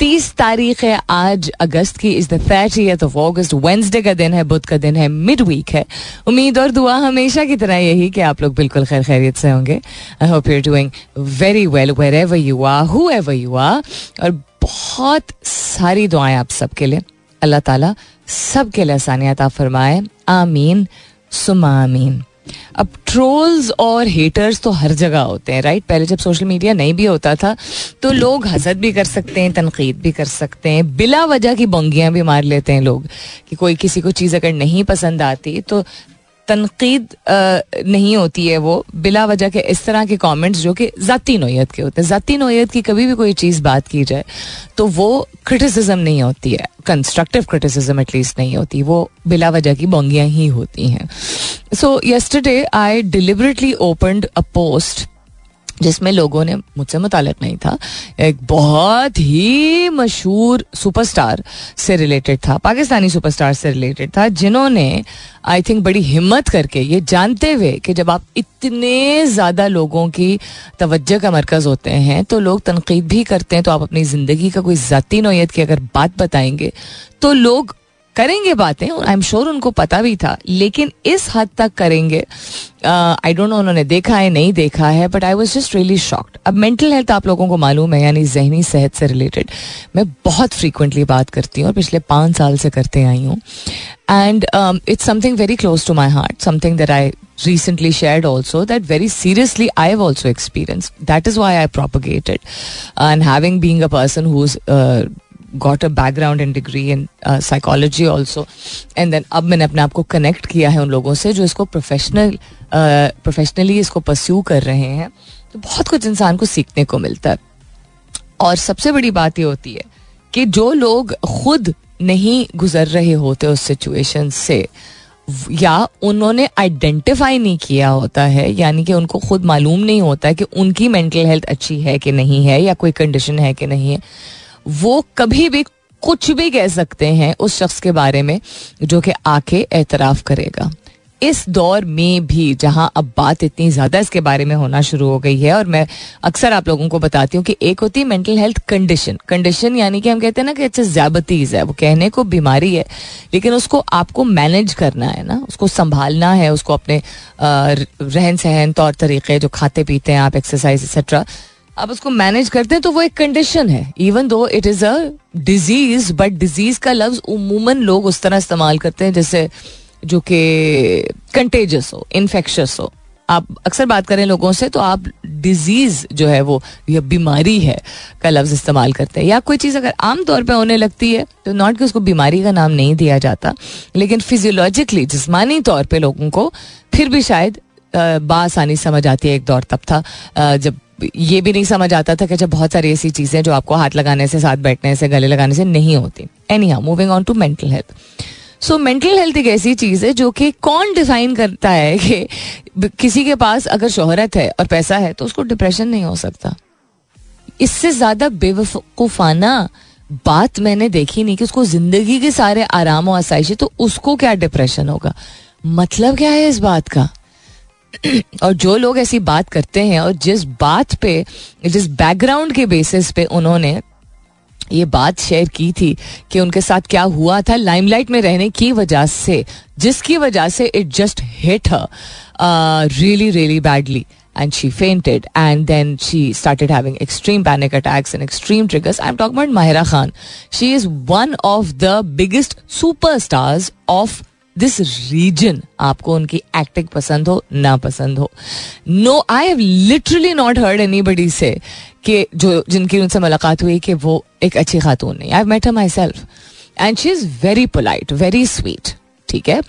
तीस तारीख है आज अगस्त की is the thirtieth of August Wednesday का दिन है, बुध का दिन है मिड वीक है। उम्मीद और दुआ हमेशा की तरह यही कि आप लोग बिल्कुल खैर खैरियत से होंगे। I hope you're doing very well wherever you are whoever you are और बहुत सारी दुआएँ आप सबके लिए। अल्लाह ताला सबके लिए आसानियात आप फरमाए। आमीन। सुमा आमीन। अब ट्रोल्स और हेटर्स तो हर जगह होते हैं राइट पहले जब सोशल मीडिया नहीं भी होता था तो लोग हसद भी कर सकते हैं, तनकीद भी कर सकते हैं, बिला वजह की बोंगियाँ भी मार लेते हैं लोग कि कोई किसी को चीज़ अगर नहीं पसंद आती तो तनकीद नहीं होती है वो, बिला वजह के इस तरह के कमेंट्स जो कि ज़ाती नोयत के होते हैं। ज़ाती नोयत की कभी भी कोई चीज़ बात की जाए तो वो क्रिटिसिज्म नहीं होती है। कंस्ट्रक्टिव क्रिटिसिज्म एटलीस्ट नहीं होती। वो बिला वजह की बोंगियाँ ही होती हैं। So yesterday I deliberately opened a post जिसमें लोगों ने मुझसे मुतालिक नहीं था, एक बहुत ही मशहूर सुपरस्टार से रिलेटेड था, पाकिस्तानी सुपरस्टार से रिलेटेड था, जिन्होंने आई थिंक बड़ी हिम्मत करके ये जानते हुए कि जब आप इतने ज़्यादा लोगों की तवज्जो का मरकज़ होते हैं तो लोग तनकीद भी करते हैं तो आप अपनी ज़िंदगी का कोई ज़ाती नोयत की अगर बात बताएँगे तो लोग करेंगे बातें आई एम श्योर उनको पता भी था लेकिन इस हद तक करेंगे आई डोंट नो उन्होंने देखा है नहीं देखा है but I was just really shocked अब मेंटल हेल्थ आप लोगों को मालूम है यानी जहनी सेहत से रिलेटेड मैं बहुत फ्रीक्वेंटली बात करती हूँ और पिछले पाँच साल से करते आई हूँ and it's something very close to my heart something that I shared also that very seriously I have also experienced. That is why I propagated. And having being a person who's uh, got a background and degree in psychology also and then अब मैंने अपने आप को connect किया है उन लोगों से जो इसको प्रोफेशनल प्रोफेशनली uh, इसको परस्यू कर रहे हैं। तो बहुत कुछ इंसान को सीखने को मिलता है। और सबसे बड़ी बात ये होती है कि जो लोग खुद नहीं गुजर रहे होते उस सिचुएशन से या उन्होंने आइडेंटिफाई नहीं किया होता है यानी कि उनको खुद मालूम नहीं होता कि उनकी मेंटल हेल्थ अच्छी है कि नहीं है या कोई कंडीशन है कि नहीं है वो कभी भी कुछ भी कह सकते हैं उस शख्स के बारे में जो कि आके एतराफ़ करेगा। इस दौर में भी जहाँ अब बात इतनी ज़्यादा इसके बारे में होना शुरू हो गई है और मैं अक्सर आप लोगों को बताती हूँ कि एक होती है मेंटल हेल्थ कंडीशन कंडीशन यानी कि हम कहते हैं ना कि अच्छा ज्याबतीज है, वो कहने को बीमारी है, लेकिन उसको आपको मैनेज करना है ना, उसको संभालना है, उसको अपने रहन सहन तौर तरीके जो खाते पीते हैं आप एक्सरसाइज एक्सेट्रा आप उसको मैनेज करते हैं तो वो एक कंडीशन है. Even though it is a disease but disease का लफ्ज उमूमन लोग उस तरह इस्तेमाल करते हैं, जैसे जो कि कंटेजस हो इन्फेक्शस हो. आप अक्सर बात करें लोगों से तो आप डिज़ीज़ जो है वो, या बीमारी है का लफ्ज इस्तेमाल करते हैं. या कोई चीज़ अगर आम तौर पे होने लगती है तो नॉट कि उसको बीमारी का नाम नहीं दिया जाता, लेकिन फिजियोलॉजिकली जिसमानी तौर पे लोगों को, फिर भी शायद बासानी समझ आती है एक दौर तब था जब ये भी नहीं समझ आता था कि जब बहुत सारी ऐसी चीज़ें जो आपको हाथ लगाने से, साथ बैठने से, गले लगाने से नहीं होती। Anyhow moving on to mental health so mental health एक ऐसी चीज़ है जो कि कौन डिफाइन करता है कि किसी के पास अगर शोहरत है और पैसा है तो उसको डिप्रेशन नहीं हो सकता। इससे ज़्यादा बेवकूफ़ाना बात मैंने देखी नहीं कि उसको ज़िंदगी के सारे आराम और आसाइश है तो उसको क्या डिप्रेशन होगा? मतलब क्या है इस बात का? और जो लोग ऐसी बात करते हैं और जिस बात पे, जिस बैकग्राउंड के बेसिस पे उन्होंने ये बात शेयर की थी कि उनके साथ क्या हुआ था लाइमलाइट में रहने की वजह से, जिसकी वजह से it just hit really really badly and she fainted and then she started having extreme panic attacks and extreme triggers I am talk Mahira Khan she is one of the biggest superstars of this region आपको उनकी acting पसंद हो, ना पसंद हो। No I have literally not heard anybody से कि जो, जिनकी उनसे मुलाकात हुई कि वो एक अच्छी खातून नहीं। I met myself and she is very polite very sweet ठीक है?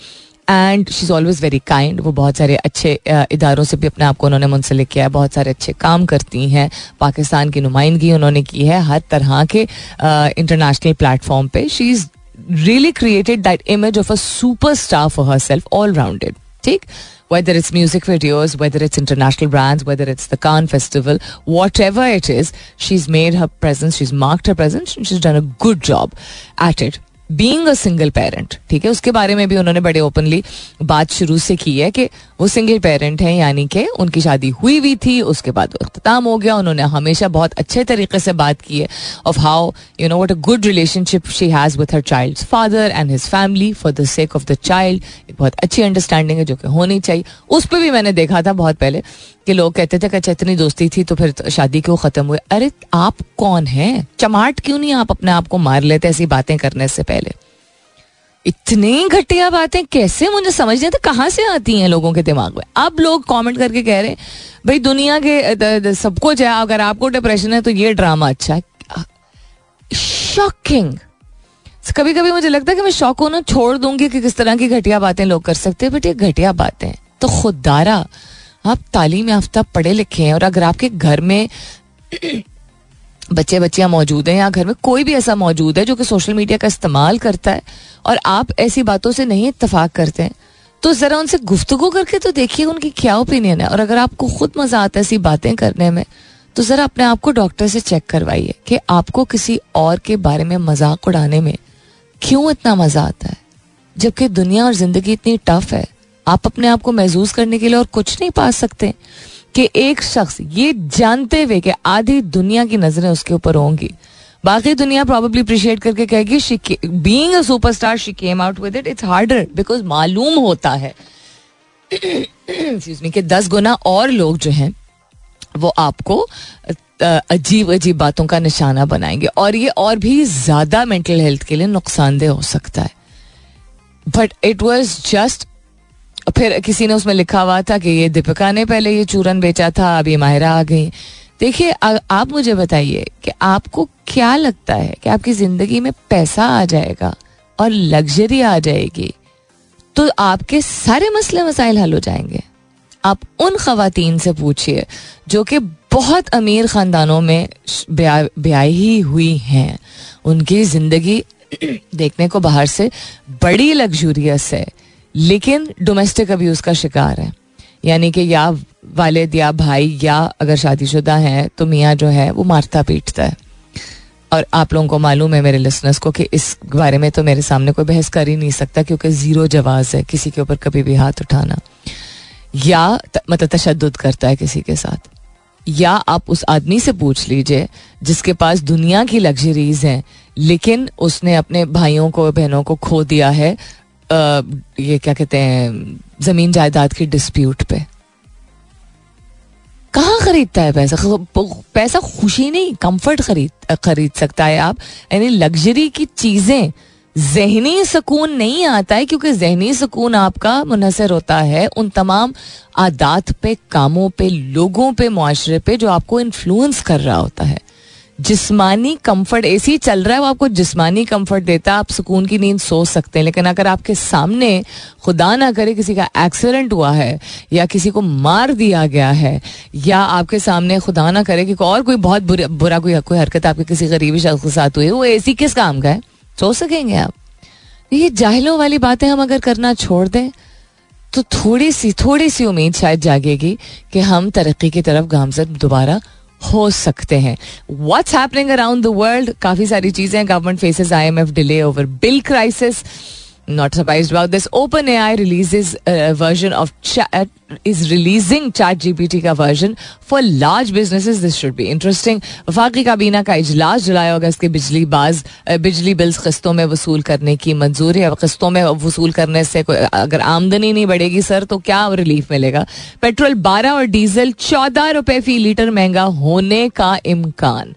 And she is always very kind वो बहुत सारे अच्छे इदारों से भी अपने आप को उन्होंने मुंसलिक किया है। बहुत सारे अच्छे काम करती हैं। पाकिस्तान की नुमाइंदगी उन्होंने की है हर तरह के इंटरनेशनल प्लेटफॉर्म पे। She is really created that image of a superstar for herself, all rounded. Take whether it's music videos, whether it's international brands, whether it's the Cannes Festival, whatever it is, she's made her presence, she's marked her presence, and she's done a good job at it. Being a single parent ठीक है? उसके बारे में भी उन्होंने बड़े openly बात शुरू से की है कि वो सिंगल पेरेंट हैं, यानी कि उनकी शादी हुई हुई थी, उसके बाद अख्ताम हो गया, उन्होंने हमेशा बहुत अच्छे तरीके से बात की है of how you know what a good relationship she has with her child father and his family for the sake of the child बहुत अच्छी अंडरस्टैंडिंग है जो कि होनी चाहिए। उस पर भी मैंने देखा था बहुत पहले कि लोग कहते थे अच्छा इतनी दोस्ती थी तो फिर शादी क्यों खत्म हुई? अरे, आप कौन हैं? चमाट क्यों नहीं आप अपने आप को मार लेते ऐसी बातें करने से पहले? इतनी घटिया बातें कैसे मुझे समझ नहीं आता, कहाँ से आती हैं लोगों के दिमाग में? अब लोग कमेंट करके कह रहे हैं, भाई, दुनिया के सबको है, अगर आपको डिप्रेशन है तो ये ड्रामा अच्छा है। शॉकिंग कभी कभी मुझे लगता है कि मैं शौक को ना छोड़ दूँगी कि किस तरह की घटिया बातें लोग कर सकते हैं बट ये घटिया बातें तो खुदारा आप तालीम याफ्ता पढ़े लिखे हैं और अगर आपके घर में बच्चे बच्चियाँ मौजूद हैं या घर में कोई भी ऐसा मौजूद है जो कि सोशल मीडिया का इस्तेमाल करता है और आप ऐसी बातों से नहीं इतफाक करते हैं तो जरा उनसे गुफ्तगु करके तो देखिए उनकी क्या ओपिनियन है। और अगर आपको खुद मज़ा आता है ऐसी बातें करने में तो जरा अपने आप को डॉक्टर से चेक करवाइए कि आपको किसी और के बारे में मज़ाक उड़ाने में क्यों इतना मज़ा आता है, जबकि दुनिया और ज़िंदगी इतनी टफ है। आप अपने आप को महसूस करने के लिए और कुछ नहीं पा सकते कि एक शख्स ये जानते हुए कि आधी दुनिया की नज़रें उसके ऊपर होंगी। बाकी दुनिया प्रॉब्ली अप्रिशिएट करके कहेगी being a superstar she came out with it it's harder because मालूम होता है। कि दस गुना और लोग जो हैं, वो आपको अजीब अजीब बातों का निशाना बनाएँगे। और ये और भी ज़्यादा मेंटल हेल्थ के लिए नुकसानदेह हो सकता है। बट इट वॉज़ जस्ट फिर किसी ने उसमें लिखा हुआ था कि ये दीपिका ने पहले ये चूरन बेचा था, अब ये माहिरा आ गई। देखिए आप मुझे बताइए कि आपको क्या लगता है कि आपकी ज़िंदगी में पैसा आ जाएगा और लग्जरी आ जाएगी? तो आपके सारे मसले मसाइल हल हो जाएँगे। आप उन खातन से पूछिए जो कि बहुत अमीर खानदानों में ब्याही हुई हैं। उनकी ज़िंदगी देखने को बाहर से बड़ी लग्जूरियस है। लेकिन डोमेस्टिक अब्यूज का शिकार है। यानी कि या वालिद या भाई या अगर शादीशुदा है तो मियाँ जो है वो मारता पीटता है। और आप लोगों को मालूम है मेरे लिसनर्स को कि इस बारे में तो मेरे सामने कोई बहस कर ही नहीं सकता क्योंकि ज़ीरो जवाज है किसी के ऊपर कभी भी हाथ उठाना। या त, मतलब तशद करता है किसी के साथ। या आप उस आदमी से पूछ लीजिए जिसके पास दुनिया की लग्जरीज हैं लेकिन उसने अपने भाइयों को बहनों को खो दिया है ये क्या कहते हैं, ज़मीन जायदाद की डिस्प्यूट पे। कहाँ खरीदता है पैसा? पैसा खुशी नहीं कंफर्ट खरीद खरीद सकता है आप। यानी लग्जरी की चीज़ें, जहनी सुकून नहीं आता है, क्योंकि जहनी सुकून आपका मुनसर होता है उन तमाम आदात पे, कामों पे, लोगों पे, मुआशरे पे, जो आपको इन्फ्लुएंस कर रहा होता है। जिस्मानी कंफर्ट ऐसी चल रहा है, वो आपको जिस्मानी कंफर्ट देता है। आप सुकून की नींद सो सकते हैं, लेकिन अगर आपके सामने खुदा ना करे, किसी का एक्सीडेंट हुआ है, या किसी को मार दिया गया है, या आपके सामने खुदा ना करे कि और कोई बहुत बुरा बुरा कोई कोई हरकत आपके किसी गरीबी शख्स के साथ हुई, वो ऐसी किस काम का है? सो सकेंगे आप। ये जाहिलों वाली बातें हम अगर करना छोड़ दें तो थोड़ी सी थोड़ी सी उम्मीद शायद जागेगी कि हम तरक्की की तरफ़ गामजद दोबारा हो सकते हैं। What's happening around the world काफ़ी सारी चीज़ें government faces I M F delay over bill crisis not surprised about this. OpenAI releases a version of chat is releasing Chat GPT का version for large businesses. This should be interesting. वफाकी काबीना का इजलास जुलाई अगस्त के बिजली बाज बिजली bills किस्तों में वसूल करने की मंजूरी है किस्तों में वसूल करने से अगर आमदनी नहीं बढ़ेगी सर तो क्या रिलीफ मिलेगा पेट्रोल बारह और डीजल चौदह रुपए फ़ी लीटर महँगा होने का इम्कान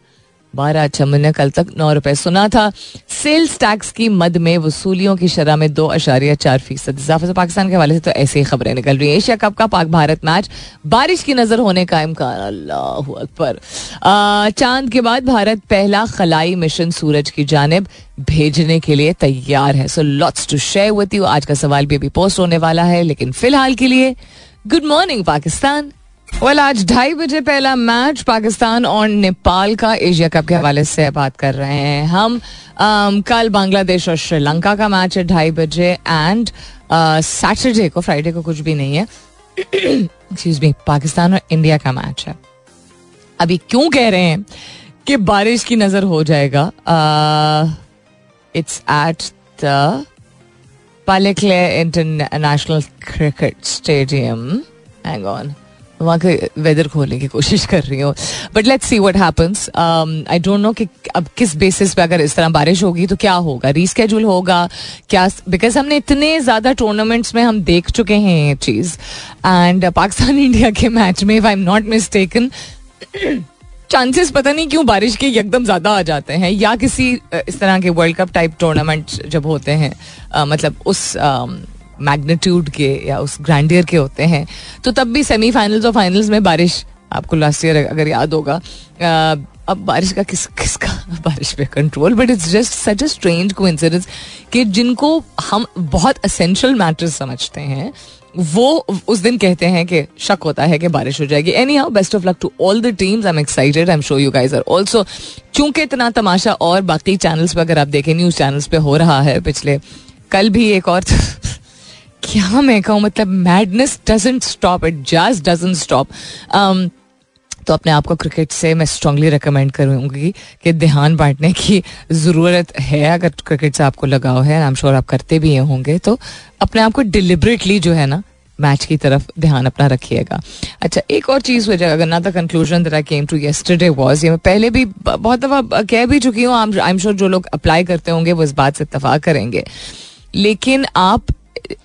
बारह अच्छा मैंने कल तक नौ रुपए सुना था। सेल्स टैक्स की मद में वसूलियों की शरह में दो अशारिया चार फ़ीसद इजाफे। से पाकिस्तान के हवाले से तो ऐसी ही खबरें निकल रही है। एशिया कप का पाक भारत मैच बारिश की नज़र होने का। इम्कान अल्लाह अकबर। चाँद के बाद भारत पहला खलाई मिशन सूरज की जानब भेजने के लिए तैयार है। So lots to share with you आज का सवाल भी अभी पोस्ट होने वाला है, लेकिन फ़िलहाल के लिए गुड मॉर्निंग पाकिस्तान। वेल आज ढाई बजे पहला मैच पाकिस्तान और नेपाल का एशिया कप के हवाले से बात कर रहे हैं हम। um, कल बांग्लादेश और श्रीलंका का मैच है ढाई बजे एंड सैटरडे को फ्राइडे को कुछ भी नहीं है। एक्सक्यूज मी पाकिस्तान और इंडिया का मैच है। अभी क्यों कह रहे हैं कि बारिश की नज़र हो जाएगा? It's at the Pallekele international cricket stadium hang on वहाँ के वेदर खोलने की कोशिश कर रही हूँ। But let's see what happens I don't know कि अब किस बेसिस पे अगर इस तरह बारिश होगी तो क्या होगा? रीस्केड्यूल होगा? क्या बिकॉज़ हमने इतने ज़्यादा टूर्नामेंट्स में हम देख चुके हैं ये चीज़। एंड पाकिस्तान इंडिया के मैच में if I am not mistaken chances पता नहीं क्यों बारिश के एकदम ज़्यादा आ जाते हैं। या किसी इस तरह के वर्ल्ड कप टाइप टूर्नामेंट जब होते हैं आ, मतलब उस मैग्नीट्यूड के या उस ग्रैंडियर के होते हैं तो तब भी सेमीफाइनल्स और फाइनल्स में बारिश आपको लास्ट ईयर अगर याद होगा अब बारिश का किस, किसका बारिश पे control but it's just such a strange coincidence कि जिनको हम बहुत असेंशियल मैटर्स समझते हैं, वो उस दिन कहते हैं कि शक होता है कि बारिश हो जाएगी। Anyhow best of luck to all the teams I am excited I am sure you guys are also चूँकि इतना तमाशा और बाकी चैनल्स पर अगर आप देखें न्यूज़ चैनल्स पे हो रहा है पिछले, कल भी एक और क्या मैं कहूँ? मतलब madness doesn't stop it just doesn't stop तो अपने आप को क्रिकेट से मैं स्ट्रांगली रिकमेंड करूँगी कि ध्यान बांटने की ज़रूरत है, अगर क्रिकेट से आपको लगाव है आई एम श्योर आप करते भी होंगे तो अपने आप को डिलिबरेटली जो है ना मैच की तरफ़ ध्यान अपना रखिएगा। अच्छा एक और चीज़ हो जाएगा ना the conclusion that I came to yesterday was ये मैं पहले भी बहुत दफ़ा कह भी चुकी हूँ आई एम श्योर जो लोग अप्लाई करते होंगे वो इस बात से इतफाक करेंगे। लेकिन आप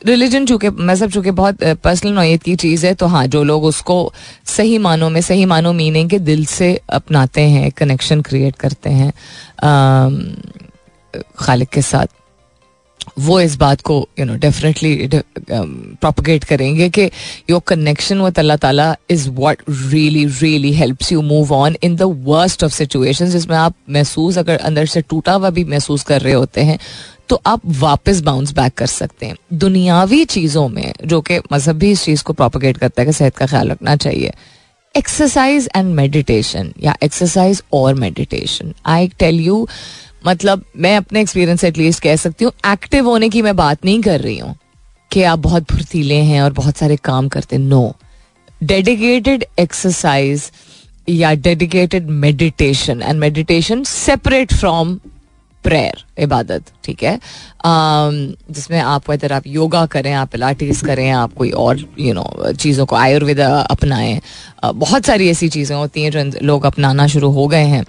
रिलीजन चूँकि मज़हब चूँकि बहुत पर्सनल नोयत की चीज़ है तो हाँ जो लोग उसको सही मानों में, सही मानों मीनिंग के दिल से अपनाते हैं कनेक्शन क्रिएट करते हैं खालिक के साथ, वो इस बात को यू नो डेफिनेटली प्रोपोगेट करेंगे कि योर कनेक्शन विद अल्लाह ताला is what really really helps you move on in the worst of situations जिसमें आप महसूस अगर अंदर से टूटा हुआ भी महसूस कर रहे होते हैं तो आप वापस बाउंस बैक कर सकते हैं। दुनियावी चीज़ों में, जो कि मज़हब भी इस चीज़ को प्रोपोगेट करता है कि सेहत का ख्याल रखना चाहिए। एक्सरसाइज एंड मेडिटेशन या एक्सरसाइज और मेडिटेशन आई टेल यू मतलब मैं अपने एक्सपीरियंस एटलीस्ट कह सकती हूँ एक्टिव होने की मैं बात नहीं कर रही हूँ कि आप बहुत फुर्तीले हैं और बहुत सारे काम करते नो डेडिकेटेड एक्सरसाइज या dedicated meditation and meditation separate from prayer इबादत ठीक है? जिसमें आप अगर आप योगा करें, आप पिलाटीज करें, आप कोई और यू नो चीज़ों को आयुर्वेद अपनाएँ। बहुत सारी ऐसी चीज़ें होती हैं जो लोग अपनाना शुरू हो गए हैं।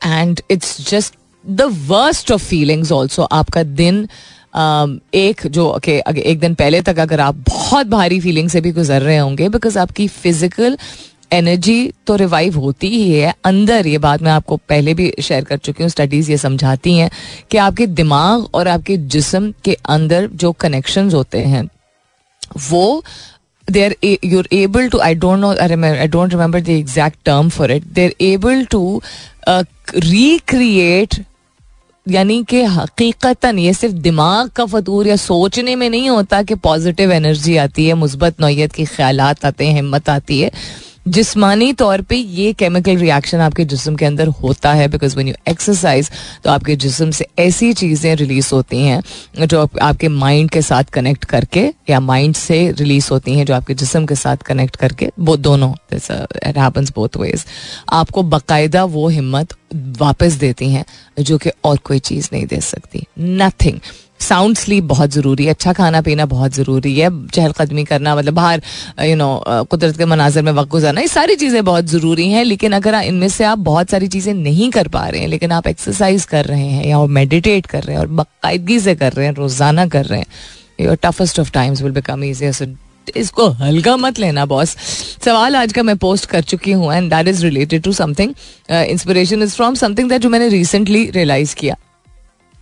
And it's just the worst of feelings also आपका दिन एक जो के एक दिन पहले तक अगर आप बहुत भारी फीलिंग से भी गुजर रहे होंगे बिकॉज़ आपकी फ़िज़िकल एनर्जी तो रिवाइव होती ही है। अंदर, ये बात मैं आपको पहले भी शेयर कर चुकी हूँ स्टडीज़ ये समझाती हैं कि आपके दिमाग और आपके जिसम के अंदर जो कनेक्शन होते हैं, वो they are you're able to I don't know I don't remember the exact term for it they are able to recreate यानी कि हकीकतन, ये सिर्फ़ दिमाग का फतूर या सोचने में नहीं होता कि पॉजिटिव एनर्जी आती है, मुस्बत नौीयत के ख्याल आते हैं, हिम्मत आती है। जिस्मानी तौर पे ये केमिकल रिएक्शन आपके जिस्म के अंदर होता है बिकॉज़ वन यू एक्सरसाइज तो आपके जिस्म से ऐसी चीज़ें रिलीज़ होती हैं, जो आपके माइंड के साथ कनेक्ट करके, या माइंड से रिलीज़ होती हैं, जो आपके जिस्म के साथ कनेक्ट करके, वो दोनों हैपन्स बोथ वेज आपको बाकायदा वो हिम्मत वापस देती हैं, जो कि और कोई चीज़ नहीं दे सकती. नथिंग साउंड स्लीप बहुत ज़रूरी है अच्छा खाना पीना बहुत ज़रूरी है, चहलकदमी करना मतलब बाहर यू नो कुदरत के मनाजर में वक्त गुजारना, ये सारी चीज़ें बहुत ज़रूरी हैं, लेकिन अगर इनमें से आप बहुत सारी चीज़ें नहीं कर पा रहे हैं, लेकिन आप एक्सरसाइज कर रहे हैं या मेडिटेट कर रहे हैं और बाकायदगी से कर रहे हैं, रोज़ाना कर रहे हैं your toughest of times will become easier इसको हल्का मत लेना बॉस सवाल आज का मैं पोस्ट कर चुकी हूँ and that is related to something inspiration is from something that जो मैंने रिसेंटली रियलाइज़ किया।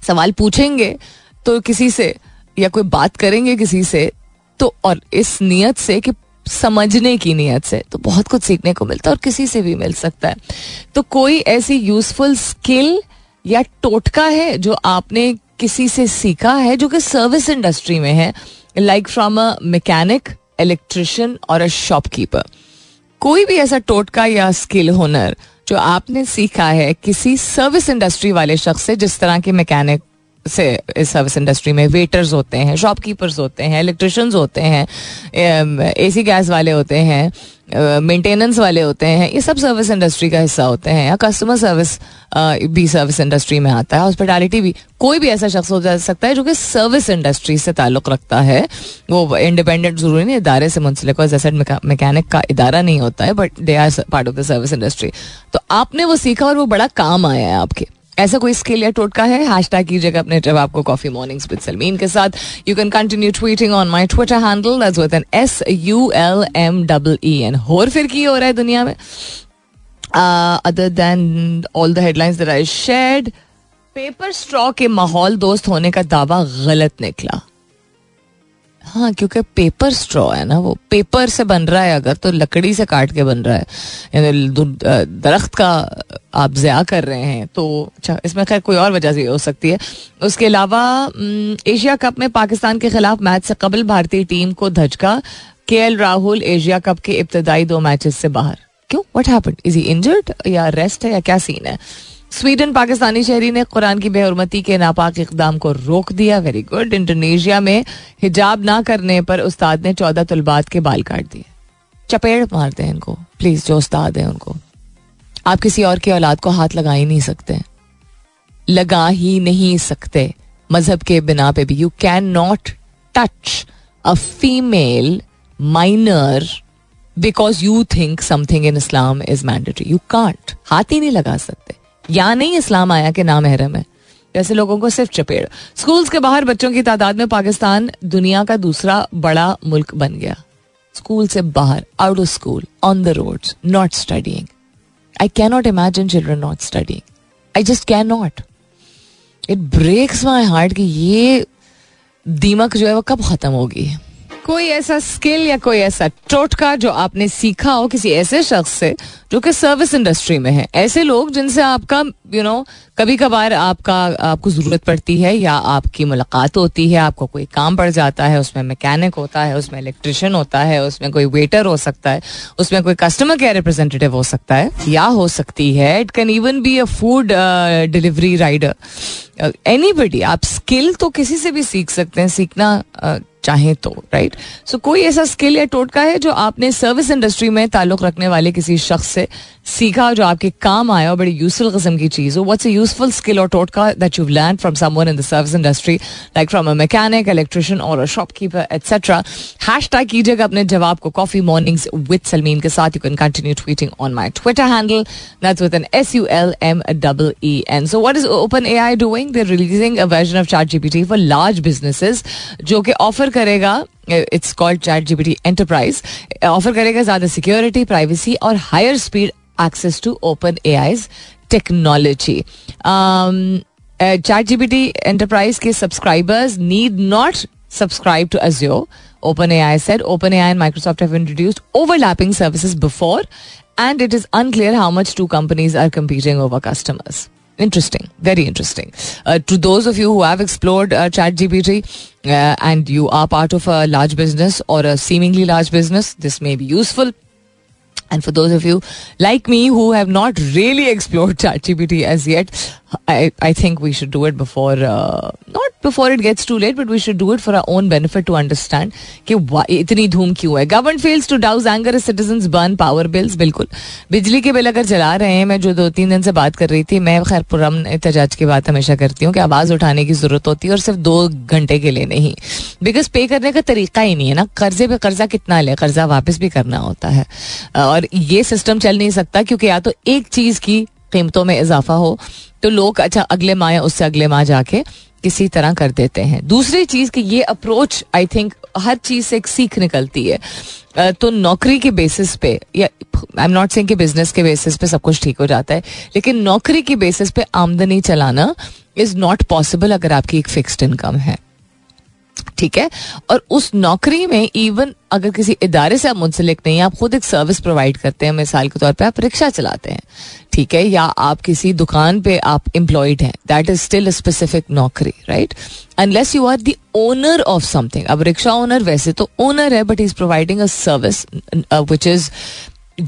सवाल पूछेंगे तो किसी से या कोई बात करेंगे किसी से तो और इस नियत से कि समझने की नीयत से तो बहुत कुछ सीखने को मिलता है और किसी से भी मिल सकता है। तो कोई ऐसी यूजफुल स्किल या टोटका है जो आपने किसी से सीखा है, जो कि सर्विस इंडस्ट्री में है like from a mechanic electrician और अ शॉपकीपर कोई भी ऐसा टोटका या स्किल हुनर जो आपने सीखा है किसी सर्विस इंडस्ट्री वाले शख्स से, जिस तरह के मैकेनिक से इस सर्विस इंडस्ट्री में वेटर्स होते हैं शॉपकीपर्स होते हैं इलेक्ट्रिशियंस होते हैं एसी गैस वाले होते हैं मेंटेनेंस वाले होते हैं, ये सब सर्विस इंडस्ट्री का हिस्सा होते हैं या कस्टमर सर्विस भी सर्विस इंडस्ट्री में आता है हॉस्पिटैलिटी भी, कोई भी ऐसा शख्स हो जा सकता है जो कि सर्विस इंडस्ट्री से ताल्लुक रखता है। वो इंडिपेंडेंट ज़रूरी नहीं, इदारे से मुंसलिक और जैसे मैकेनिक का इदारा नहीं होता है but they are part of the service industry तो आपने वो सीखा और वो बड़ा काम आया है आपके। ऐसा कोई स्किल या टोटका है? हैश टैग कीजिएगा अपने जवाब को कॉफ़ी मॉर्निंग्स विद सलमीन के साथ। You can continue tweeting on my Twitter handle at with N S U L M double E N और फिर की हो रहा है दुनिया में? Other than all the headlines that I said paper straw के माहौल दोस्त होने का दावा गलत निकला। हाँ क्योंकि पेपर स्ट्रॉ है ना वो। पेपर से बन रहा है अगर तो लकड़ी से काट के बन रहा है। दरख्त का आप ज़्या कर रहे हैं तो अच्छा इसमें खैर कोई और वजह से हो सकती है। उसके अलावा एशिया कप में पाकिस्तान के खिलाफ मैच से कबल भारतीय टीम को धचका। के एल राहुल एशिया कप के इब्तदाई दो मैचेस से बाहर। क्यों? What happen is he injured या रेस्ट है या क्या सीन है? स्वीडन पाकिस्तानी शहरी ने कुरान की बेहरमती के नापाक इकदाम को रोक दिया। वेरी गुड इंडोनेशिया में हिजाब ना करने पर उस्ताद ने चौदह तलबात के बाल काट दिए। चपेड़ मारते हैं इनको। प्लीज़ जो उस्ताद है उनको। आप किसी और की औलाद को हाथ लगा ही नहीं सकते। लगा ही नहीं सकते। मज़हब के बिना पे भी। You can not touch a female minor because you think something in Islam is mandatory you can't हाथ ही नहीं लगा सकते। या नहीं इस्लाम आया कि नाम महरम है। जैसे लोगों को सिर्फ़ चपेड़। स्कूल्स के बाहर बच्चों की तादाद में पाकिस्तान दुनिया का दूसरा बड़ा मुल्क बन गया। स्कूल से बाहर out of school on the road not studying I can not imagine children not studying I just can not it breaks my heart कि ये दीमक जो है वो कब खत्म होगी? कोई ऐसा स्किल या कोई ऐसा टोटका जो आपने सीखा हो किसी ऐसे शख्स से जो कि सर्विस इंडस्ट्री में है। ऐसे लोग जिनसे आपका यू you नो know, कभी कभार आपका आपको ज़रूरत पड़ती है या आपकी मुलाकात होती है आपको कोई काम पड़ जाता है उसमें मैकेनिक होता है उसमें इलेक्ट्रिशियन होता है उसमें कोई वेटर हो सकता है उसमें कोई कस्टमर केयर रिप्रेजेंटेटिव हो सकता है या हो सकती है it can even be a food delivery rider any आप स्किल तो किसी से भी सीख सकते हैं सीखना uh, चाहें तो राइट सो so, कोई ऐसा स्किल या टोटका है जो आपने सर्विस इंडस्ट्री में ताल्लुक रखने वाले किसी शख्स से सीखा जो आपके काम आया और बड़ी यूजफुल किस्म की चीज़ हो? व्हाट्स अ यूजफुल स्किल और टोटका that you learn from someone in the service industry like from a mechanic electrician और अ शॉपकीपर एटसेट्रा हैशटैग कीजिएगा अपने जवाब को कॉफ़ी मॉर्निंग्स विद सलमीन के साथ। You can continue tweeting on my Twitter handle that's with N S U L M double E N so what is OpenAI doing they releasing a version of ChatGPT for large businesses जो कि offer करेगा it's called ChatGPT enterprise offer करेगा ज़्यादा security privacy और higher speed access to OpenAI's technology ChatGPT enterprise के subscribers need not subscribe to अज्यो OpenAI said OpenAI and Microsoft have introduced overlapping services before, and it is unclear how much two companies are competing over customers. Interesting, very interesting. Uh, to those of you who have explored uh, ChatGPT uh, and you are part of a large business or a seemingly large business, this may be useful. And for those of you like me who have not really explored ChatGPT as yet, Think we should do it before, uh, not before it gets too late, but we should do it for our own benefit to understand कि इतनी धूम क्यों है? Government fails to douse anger citizen burn power bills बिल्कुल। बिजली के bill अगर चला रहे हैं मैं जो दो तीन दिन से बात कर रही थी मैं खैर पुरम एहतजाज की बात हमेशा करती हूँ कि आवाज़ उठाने की ज़रूरत होती है और सिर्फ़ दो घंटे के लिए नहीं। बिकॉज़ पे करने का तरीका ही नहीं है ना। कर्जे पे कर्जा कितना ले कर्जा वापस भी करना होता है। और ये सिस्टम चल नहीं सकता क्योंकि या तो एक चीज़ की कीमतों में इजाफा हो तो लोग अच्छा अगले माह या उससे अगले माह जाके किसी तरह कर देते हैं। दूसरी चीज़ कि ये अप्रोच आई थिंक हर चीज़ से एक सीख निकलती है। तो नौकरी के बेसिस पे या आई एम नॉट सेइंग कि बिज़नेस के बेसिस पे सब कुछ ठीक हो जाता है, लेकिन नौकरी के बेसिस पे आमदनी चलाना इज़ नॉट पॉसिबल अगर आपकी एक फिक्स्ड इनकम है। ठीक है? और उस नौकरी में इवन अगर किसी इदारे से आप मुंसलिक नहीं आप खुद एक सर्विस प्रोवाइड करते हैं, मिसाल के तौर पे आप रिक्शा चलाते हैं, ठीक है? या आप किसी दुकान पे आप एम्प्लॉयड हैं दैट इज़ स्टिल स्पेसिफिक नौकरी right unless you are the owner of something अब रिक्शा ओनर वैसे तो ओनर है but is providing a service which is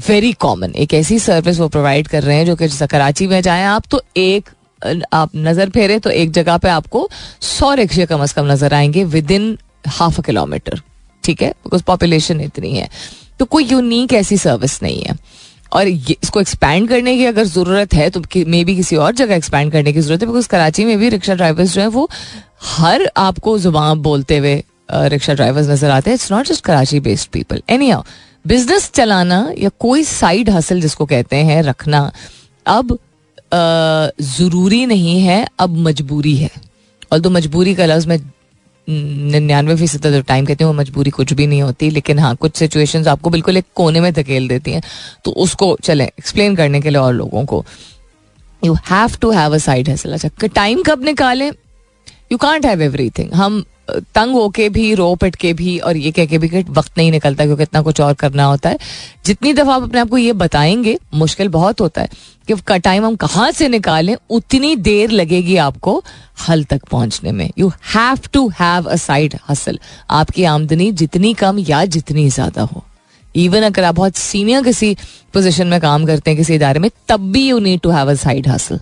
very common एक ऐसी सर्विस वो प्रोवाइड कर रहे हैं, जो कि कराची में जाए आप तो एक आप नज़र फेरे तो एक जगह पे आपको सौ रिक्शे कम अज कम नज़र आएँगे within half a kilometre ठीक है? बिकॉज़ पॉपुलेशन इतनी है। तो कोई यूनिक ऐसी सर्विस नहीं है। और ये, इसको एक्सपैंड करने की अगर ज़रूरत है तो मे बी किसी और जगह एक्सपैंड करने की ज़रूरत है बिकॉज़ कराची में भी रिक्शा ड्राइवर्स जो है वो हर आपको ज़ुबान बोलते हुए रिक्शा ड्राइवर्स नज़र आते हैं। It's not just Karachi based people any business चलाना या कोई साइड हासिल जिसको कहते हैं रखना अब ज़रूरी नहीं है, अब मजबूरी है। और तो मजबूरी का लफ्ज़ मैं निन्यानवे फ़ीसद टाइम कहती हूँ मजबूरी कुछ भी नहीं होती, लेकिन हाँ कुछ सिचुएशंस आपको बिल्कुल एक कोने में धकेल देती हैं। तो उसको चले एक्सप्लेन करने के लिए और लोगों को। You have to have a side अच्छा टाइम कब निकालें? यू कॉन्ट हैव एवरीथिंग हम तंग होके भी, रो पिट के भी और ये कह के भी कि वक्त नहीं निकलता क्योंकि इतना कुछ और करना होता है। जितनी दफ़ा आप अपने आप को ये बताएँगे, मुश्किल बहुत होता है कि का टाइम हम कहाँ से निकालें, उतनी देर लगेगी आपको हल तक पहुँचने में। You have to have a side hustle आपकी आमदनी जितनी कम या जितनी ज़्यादा हो। इवन अगर आप बहुत सीनियर किसी पोजिशन में काम करते हैं, किसी इदारे में, तब भी you need to have a side hustle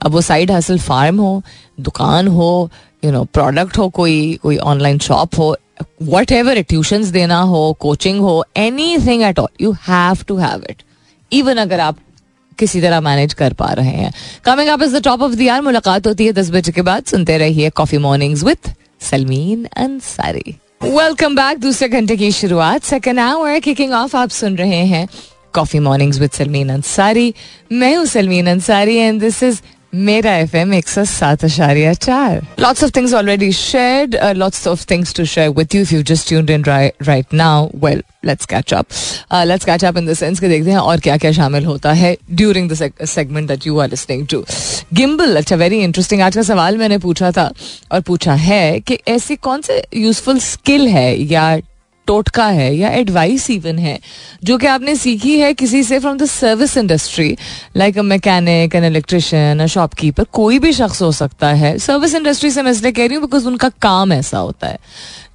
अब वो साइड हसल फार्म हो, दुकान हो यू नो प्रोडक्ट हो, कोई कोई ऑनलाइन शॉप हो वट एवर ट्यूशन देना हो कोचिंग हो anything at all you have to have it even अगर आप किसी तरह मैनेज कर पा रहे हैं। Coming up is the top of the year मुलाकात होती है दस बजे के बाद, सुनते रहिए coffee mornings with Salmeen Ansari welcome back दूसरे घंटे की शुरुआत सेकेंड आवर किकिंग ऑफ़ आप सुन रहे हैं coffee mornings with Salmeen Ansari मैं हूँ Salmeen Ansari and this is मेरा एफ़ एम एक सौ सात अशारिया चार lots of things already shared lots of things to share with you you just tuned in right now well let's catch up let's catch up in the sense के देखते हैं और क्या क्या शामिल होता है during the segment that you are listening to gimbal अच्छा वेरी इंटरेस्टिंग आज का सवाल मैंने पूछा था और पूछा है कि ऐसी कौन से यूजफुल स्किल है या टोटका है या एडवाइस इवन है, जो कि आपने सीखी है किसी से from the service industry like a mechanic an electrician a shopkeeper कोई भी शख्स हो सकता है। सर्विस इंडस्ट्री से मैं इसलिए कह रही हूँ बिकॉज़ उनका काम ऐसा होता है।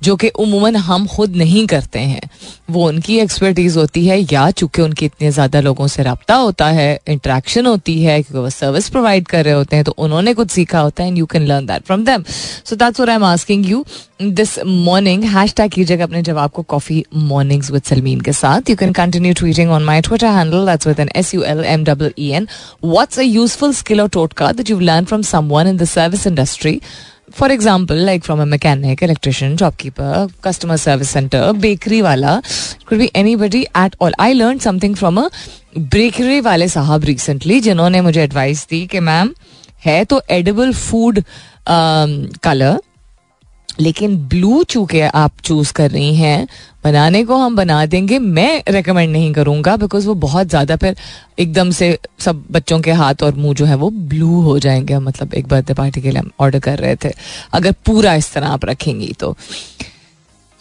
जो कि उमूमन हम खुद नहीं करते हैं। वो उनकी एक्सपर्टीज होती है या चूँकि उनकी इतने ज़्यादा लोगों से रबता होता है इंट्रैक्शन होती है, क्योंकि वो सर्विस प्रोवाइड कर रहे होते हैं तो उन्होंने कुछ सीखा होता है and you can learn that from them so that's I am asking you this morning hashtag कीजिएगा अपने जवाब को कॉफ़ी मॉर्निंग्स विद सलमीन के साथ. You can continue tweeting on my Twitter handle that's with N S U L M W E N what's a useful skill और टोटका that you learn from someone in the service industry for example like from a mechanic electrician shopkeeper customer service centre bakery वाला could be anybody at all I learn something from a bakery वाले साहब recently जिन्होंने मुझे advice दी कि ma'am है तो edible food colour लेकिन blue चूँकि आप चूज़ कर रही हैं, बनाने को हम बना देंगे, मैं रेकमेंड नहीं करूँगा बिकॉज़ वो बहुत ज़्यादा फिर एकदम से सब बच्चों के हाथ और मुँह जो है वो ब्लू हो जाएँगे मतलब एक बर्थडे पार्टी के लिए हम ऑर्डर कर रहे थे, अगर पूरा इस तरह आप रखेंगी तो।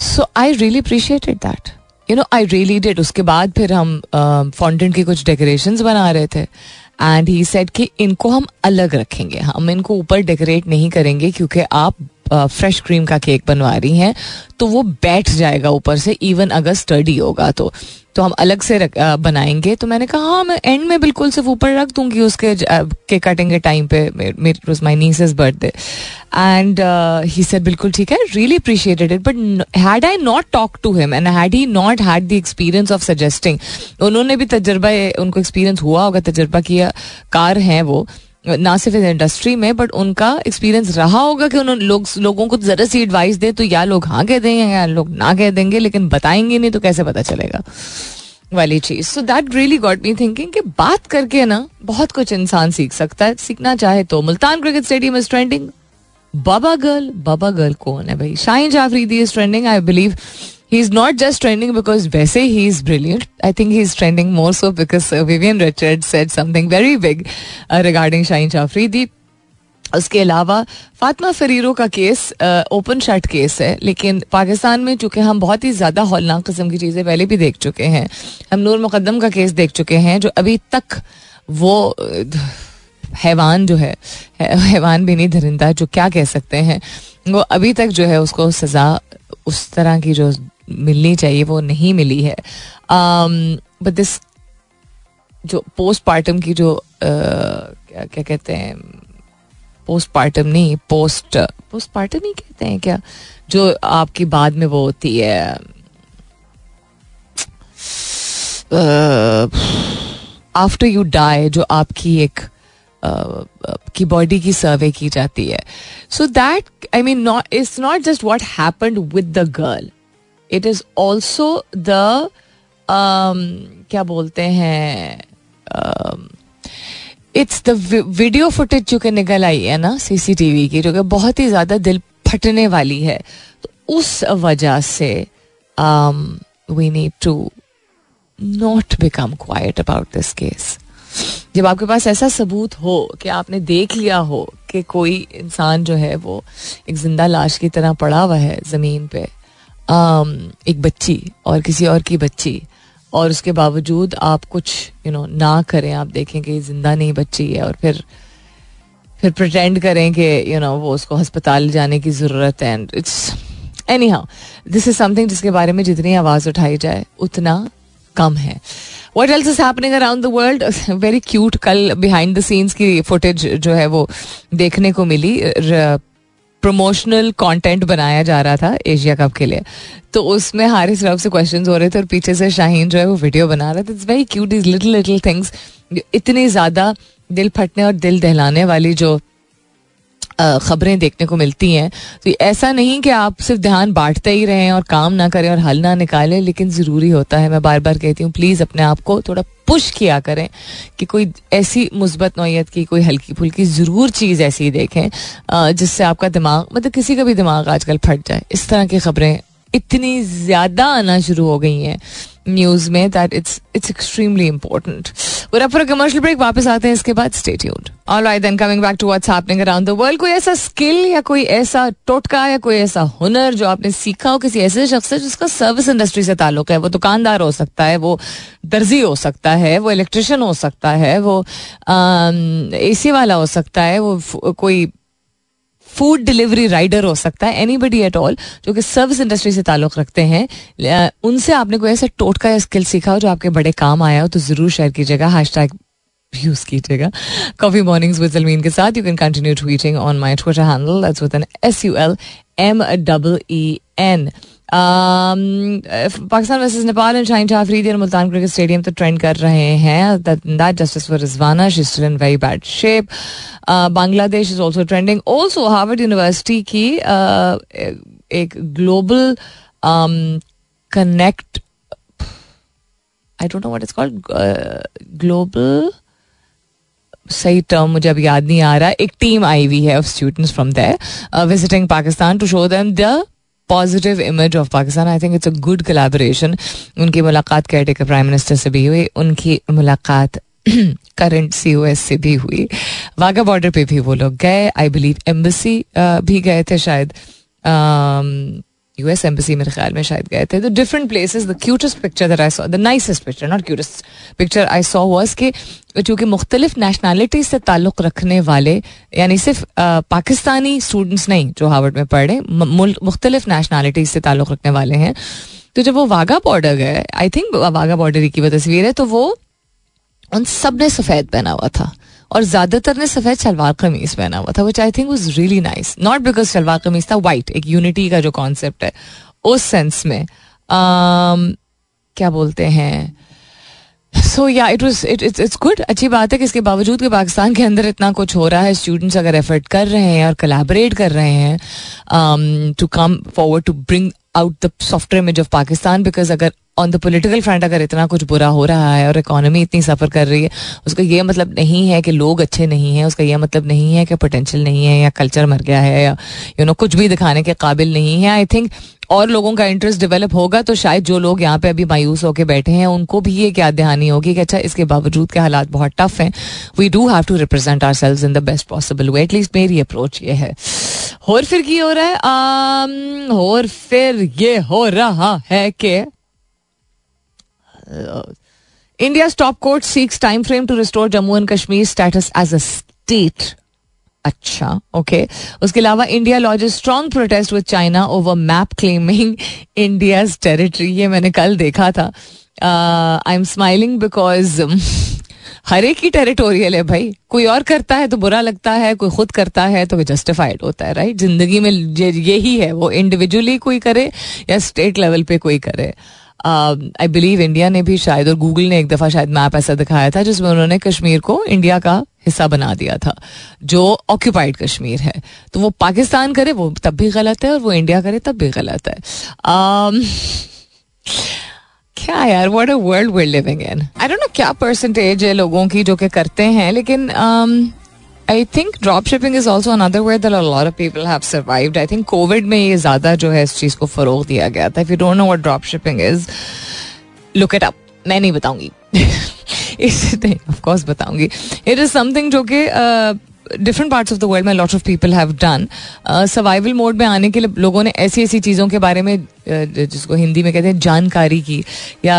So I really appreciated that you know I really did उसके बाद फिर हम फॉन्टेंट की कुछ डेकोरेशंस बना रहे थे। एंड ही सेट कि इनको हम अलग रखेंगे। हम इनको ऊपर डेकोरेट नहीं करेंगे क्योंकि आप फ्रेश क्रीम का केक बनवा रही हैं तो वो बैठ जाएगा ऊपर से इवन अगर स्टडी होगा तो। तो हम अलग से रख, आ, बनाएँगे। तो मैंने कहा हाँ मैं एंड में बिल्कुल सिर्फ़ ऊपर रख दूँगी उसके केक कटिंग के टाइम पे। मेरे my niece's birthday and he said बिल्कुल ठीक है really appreciated it but had I not talk to him and had he not had the experience of suggesting उन्होंने भी तजर्बा उनको एक्सपीरियंस हुआ होगा तजर्बा किया कार हैं वो ना सिर्फ़ इस इंडस्ट्री में बट उनका एक्सपीरियंस रहा होगा कि उन्होंने लोग, लोगों को जरा सी एडवाइस दे तो या लोग हाँ कह देंगे या लोग ना कह देंगे, लेकिन बताएँगे नहीं तो कैसे पता चलेगा वाली चीज़। So that really got me thinking कि बात करके ना बहुत कुछ इंसान सीख सकता है। सीखना चाहे तो Multan cricket stadium is trending Baba girl बाबा गर्ल कौन है भाई? Shaheen Afridi is trending I believe he is not just trending because वैसे he is brilliant I think he is trending more so because Vivian Richard said something very big regarding Shaheen Afridi उसके अलावा फातिमा फरीरो का case open shirt case है, लेकिन पाकिस्तान में चूँकि हम बहुत ही ज़्यादा हौलनाक किस्म की चीज़ें पहले भी देख चुके हैं, हम नूर मुकदम का केस देख चुके हैं, जो अभी तक वो हैवान जो है हैवान भी नहीं जो क्या कह सकते हैं, वो अभी तक जो है उसको सज़ा, उस तरह की जो मिलनी चाहिए, वो नहीं मिली है। बट दिस जो पोस्टमार्टम की जो क्या क्या कहते हैं पोस्टमार्टम नहीं पोस्ट पोस्टमार्टम ही कहते हैं क्या? जो आपकी बाद में वो होती है। आफ्टर यू डाई जो आपकी एक की बॉडी की सर्वे की जाती है। So that I mean not it's not just what happened with the girl it is also the क्या बोलते हैं इट्स द वीडियो फुटेज जो कि निकल आई है ना सीसीटीवी की, जो कि बहुत ही ज़्यादा दिल फटने वाली है। तो उस वजह से we need to not become quiet about this case जब आपके पास ऐसा सबूत हो कि आपने देख लिया हो कि कोई इंसान जो है वो एक ज़िंदा लाश की तरह पड़ा हुआ है ज़मीन पे एक बच्ची और किसी और की बच्ची। और उसके बावजूद आप कुछ यू you नो know, ना करें आप देखें कि ज़िंदा नहीं बच्ची है और फिर फिर प्रटेंड करें कि यू नो वो उसको अस्पताल जाने की ज़रूरत है। And it's anyhow this is something जिसके बारे में जितनी आवाज़ उठाई जाए उतना कम है। What else is happening around the world very cute कल बिहाइंड द सीन्स की फुटेज जो है वो देखने को मिली। प्रमोशनल कंटेंट बनाया जा रहा था एशिया कप के लिए। तो उसमें हारिस रब से क्वेश्चंस हो रहे थे और पीछे से शाहीन जो है वो वीडियो बना रहा था। It's very cute is little little things इतनी ज़्यादा दिल फटने और दिल दहलाने वाली जो खबरें देखने को मिलती हैं। तो ऐसा नहीं कि आप सिर्फ़ ध्यान बांटते ही रहें और काम ना करें और हल ना निकालें, लेकिन ज़रूरी होता है। मैं बार बार कहती हूँ प्लीज़ अपने आप को थोड़ा पुश किया करें कि कोई ऐसी मुस्बत, नोयत की, कोई हल्की फुल्की ज़रूर चीज़ ऐसी देखें जिससे आपका दिमाग मतलब किसी का भी दिमाग आजकल फट जाए। इस तरह की खबरें इतनी ज़्यादा आना शुरू हो गई हैं न्यूज़ में that it's it's extremely important और फॉर कमर्शियल ब्रेक वापस आते हैं इसके बाद stay tuned alright then coming back to what's happening around the world कोई ऐसा स्किल या कोई ऐसा टोटका या कोई ऐसा हुनर जो आपने सीखा हो किसी ऐसे शख्स से जिसका सर्विस इंडस्ट्री से ताल्लुक है? वो दुकानदार हो सकता है, वो दर्जी हो सकता है, वो इलेक्ट्रिशियन हो सकता है, वो एसी वाला हो सकता है, वो कोई फ़ूड डिलीवरी राइडर हो सकता है एनी बडी एट ऑल जो कि सर्विस इंडस्ट्री से ताल्लुक रखते हैं। उनसे आपने कोई ऐसा टोटका या स्किल सीखा हो जो आपके बड़े काम आया हो तो ज़रूर शेयर कीजिएगा। हैश टैग यूज़ कीजिएगा। कॉफ़ी मॉर्निंग्स विद जलमीन के साथ you can continue tweeting on my Twitter handle N S U L M double E N Pakistan versus Nepal and Shaheen Afridi और मुल्तान क्रिकेट स्टेडियम तो trend कर रहे हैं that justice for Rizwana she still in very bad shape Bangladesh is also trending also Harvard University की एक global connect I don't know what is called global सही term मुझे अब याद नहीं आ रहा। एक टीम आई हुई है of students from there visiting Pakistan to show them the positive image of Pakistan I think it's a good collaboration उनकी मुलाकात कैटे के प्राइम मिनिस्टर से भी हुई, उनकी मुलाकात करंट सी ओ एस से भी हुई। वाघा बॉर्डर पे भी वो लोग गए। आई बिलीव एम्बेसी भी गए थे शायद। यूएस एम्बेसी मेरे ख्याल में शायद गए थे the different places the cutest picture that I saw the nicest picture not cutest picture I saw was के चूँकि मुख्तलिफ़ नेशनैलिटी से ताल्लुक रखने वाले यानी सिर्फ़ पाकिस्तानी स्टूडेंट्स नहीं जो हार्वर्ड में पढ़े मुख्तलिफ़ नेशनैलिटी से ताल्लुक रखने वाले हैं तो जब वो वाघा बॉर्डर गए आई थिंक वाघा बॉर्डर की वो तस्वीर है तो वो उन सबने सफ़ेद पहना हुआ था और ज़्यादातर ने सफ़ेद शलवार कमीज पहना हुआ था which I think was really nice not because shalwar kameez था वाइट एक यूनिटी का जो कॉन्सेप्ट है। उस सेंस में um, क्या बोलते हैं? सो या it was it it's good अच्छी बात है कि इसके बावजूद कि पाकिस्तान के अंदर इतना कुछ हो रहा है स्टूडेंट्स अगर एफर्ट कर रहे हैं और कलेबरेट कर रहे हैं to come forward to bring out the software image of Pakistan because अगर ऑन द पोलिटिकल फ्रंट अगर इतना कुछ बुरा हो रहा है और इकोनॉमी इतनी सफ़र कर रही है उसका ये मतलब नहीं है कि लोग अच्छे नहीं हैं उसका ये मतलब नहीं है कि पोटेंशियल नहीं है या कल्चर मर गया है या यू नो कुछ भी दिखाने के काबिल नहीं है। आई थिंक और लोगों का इंटरेस्ट डेवलप होगा तो शायद जो लोग यहाँ पे अभी मायूस होकर बैठे हैं उनको भी ये क्या दहानी होगी कि अच्छा इसके बावजूद के हालात बहुत टफ हैं। We do have to represent ourselves in the best possible way at least मेरी अप्रोच ये है। और फिर की हो रहा है um, और फिर ये हो रहा है कि India top court seeks time frame to restore Jammu and Kashmir status as a state अच्छा ओके उसके अलावा India lodges strong protest with China over map claiming India territory ये मैंने कल देखा था. आई एम स्माइलिंग बिकॉज़ हर एक ही टेरिटोरियल है भाई. कोई और करता है तो बुरा लगता है, कोई खुद करता है तो जस्टिफाइड होता है राइट ज़िंदगी में यही है. वो इंडिविजुअली कोई करे या स्टेट लेवल पे कोई करे. आई बिलीव इंडिया ने भी शायद और गूगल ने एक दफ़ा शायद मैप ऐसा दिखाया था जिसमें उन्होंने कश्मीर को इंडिया का हिस्सा बना दिया था जो ऑक्यूपाइड कश्मीर है। तो वो पाकिस्तान करे वो तब भी गलत है और वो इंडिया करे तब भी गलत है। Um, क्या यार what a world we living in I don't know क्या परसेंटेज है लोगों की जो कि करते हैं लेकिन um, I think drop shipping is also another way that lot of people have survived I think Covid में ये ज़्यादा जो है इस चीज़ को फरोग दिया गया था। If you don't know what drop shipping is look it up मैं नहीं बताऊँगी। इस ऑफ़ कोर्स बताऊँगी। इट इज़ समथिंग जो कि different parts of the world में lot of people have done survival mode में आने के लिए लोगों ने ऐसी ऐसी चीज़ों के बारे में जिसको हिंदी में कहते हैं जानकारी की या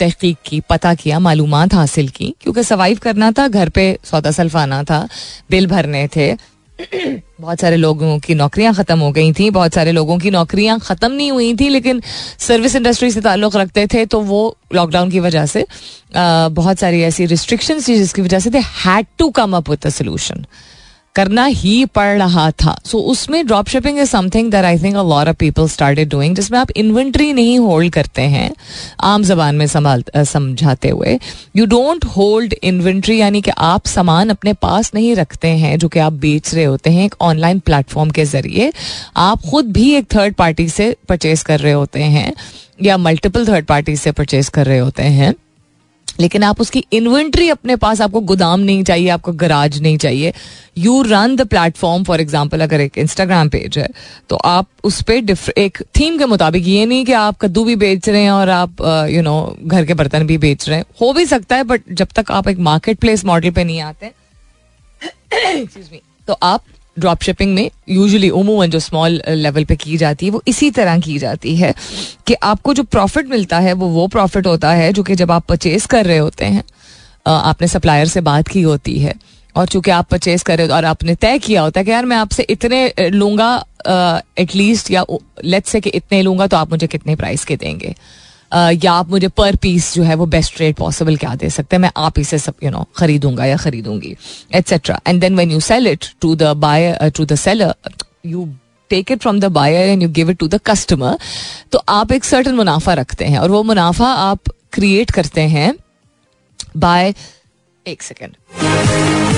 तहकीक की, पता किया मालूम हासिल की, क्योंकि सर्वाइव करना था, घर पे सौदा सल्फ आना था, बिल भरने थे बहुत सारे लोगों की नौकरियाँ ख़त्म हो गई थी, बहुत सारे लोगों की नौकरियाँ ख़त्म नहीं हुई थी, लेकिन सर्विस इंडस्ट्री से ताल्लुक़ रखते थे तो वो लॉकडाउन की वजह से बहुत सारी ऐसी रिस्ट्रिक्शंस थी जिसकी वजह से they had to come up with a solution करना ही पड़ रहा था। सो so, उसमें drop shipping is something that I think a lot of people started doing जिसमें आप इन्वेंट्री नहीं होल्ड करते हैं आम जबान में संभाल समझाते हुए। यू डोंट होल्ड इन्वेंट्री यानी कि आप सामान अपने पास नहीं रखते हैं जो कि आप बेच रहे होते हैं एक ऑनलाइन प्लेटफॉर्म के ज़रिए। आप खुद भी एक थर्ड पार्टी से परचेज कर रहे होते हैं या मल्टीपल थर्ड पार्टी से परचेज कर रहे होते हैं। लेकिन आप उसकी इन्वेंट्री अपने पास, आपको गोदाम नहीं चाहिए, आपको गराज नहीं चाहिए। You run the platform for example अगर एक इंस्टाग्राम पेज है तो आप उस पर एक थीम के मुताबिक ये नहीं कि आप कद्दू भी बेच रहे हैं और आप यू नो घर के बर्तन भी बेच रहे हैं। हो भी सकता है बट जब तक आप एक मार्केट प्लेस मॉडल पे नहीं आते तो आप ड्रॉप शिपिंग में यूजुअली उमूमन जो स्मॉल लेवल पे की जाती है, वो इसी तरह की जाती है कि आपको जो प्रॉफिट मिलता है, वो वो प्रॉफिट होता है जो कि जब आप परचेज कर रहे होते हैं। आपने सप्लायर से बात की होती है और चूँकि आप परचेज कर रहे हो और आपने तय किया होता है कि यार मैं आपसे इतने लूँगा एटलीस्ट या लेट्स से कि इतने लूँगा तो आप मुझे कितने प्राइस के देंगे। या आप मुझे पर पीस जो है वो बेस्ट रेट पॉसिबल क्या दे सकते हैं? मैं आप इसे सब यू नो खरीदूँगा या खरीदूँगी etcetera and then when you sell it to the buy to the seller you take it from the buyer and you give it to the customer तो आप एक सर्टन मुनाफा रखते हैं और वो मुनाफा आप क्रिएट करते हैं बाय एक सेकेंड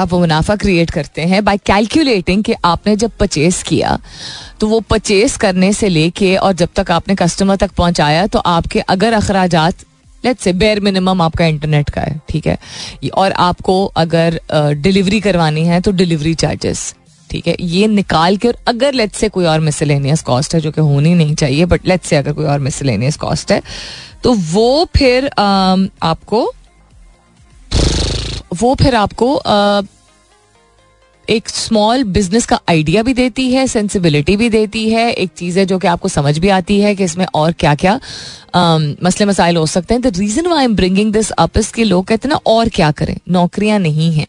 आप वो मुनाफा क्रिएट करते हैं बाय कैलकुलेटिंग कि आपने जब परचेस किया तो वो परचेस करने से लेके और जब तक आपने कस्टमर तक पहुँचाया तो आपके अगर अखराज लेट्स से बेयर मिनिमम आपका इंटरनेट का है, ठीक है? और आपको अगर डिलीवरी करवानी है तो डिलीवरी चार्जेस ठीक है? ये निकाल के और अगर लेट्स से कोई और मिसलेनियस कॉस्ट है, जो कि होनी नहीं चाहिए बट लेट्स से अगर कोई और मिसलेनियस कॉस्ट है तो वो फिर आपको वो फिर आपको एक स्मॉल बिज़नेस का आइडिया भी देती है सेंसिबिलिटी भी देती है, एक चीज़ है जो कि आपको समझ भी आती है कि इसमें और क्या क्या मसले मसाइल हो सकते हैं। The reason why I'm bringing this up इसके लोग कहते ना, और क्या करें? नौकरियाँ नहीं हैं।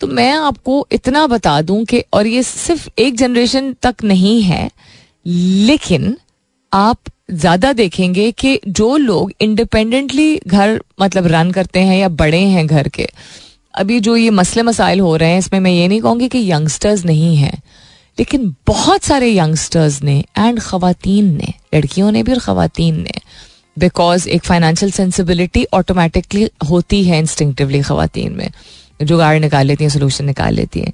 तो मैं आपको इतना बता दूँ कि, और ये सिर्फ़ एक जनरेशन तक नहीं है, लेकिन आप ज़्यादा देखेंगे कि जो लोग इंडिपेंडेंटली घर मतलब रन करते हैं या बड़े हैं घर के, अभी जो ये मसले मसाइल हो रहे हैं, इसमें मैं ये नहीं कहूँगी कि यंगस्टर्स नहीं हैं, लेकिन बहुत सारे यंगस्टर्स ने एंड खातन ने, लड़कियों ने भी और खातन ने बिकॉज़ एक फाइनेंशियल सेंसिबिलिटी ऑटोमेटिकली होती है इंस्टिंक्टिवली खातन में जुगाड़ निकाल लेती हैं सोल्यूशन निकाल लेती हैं।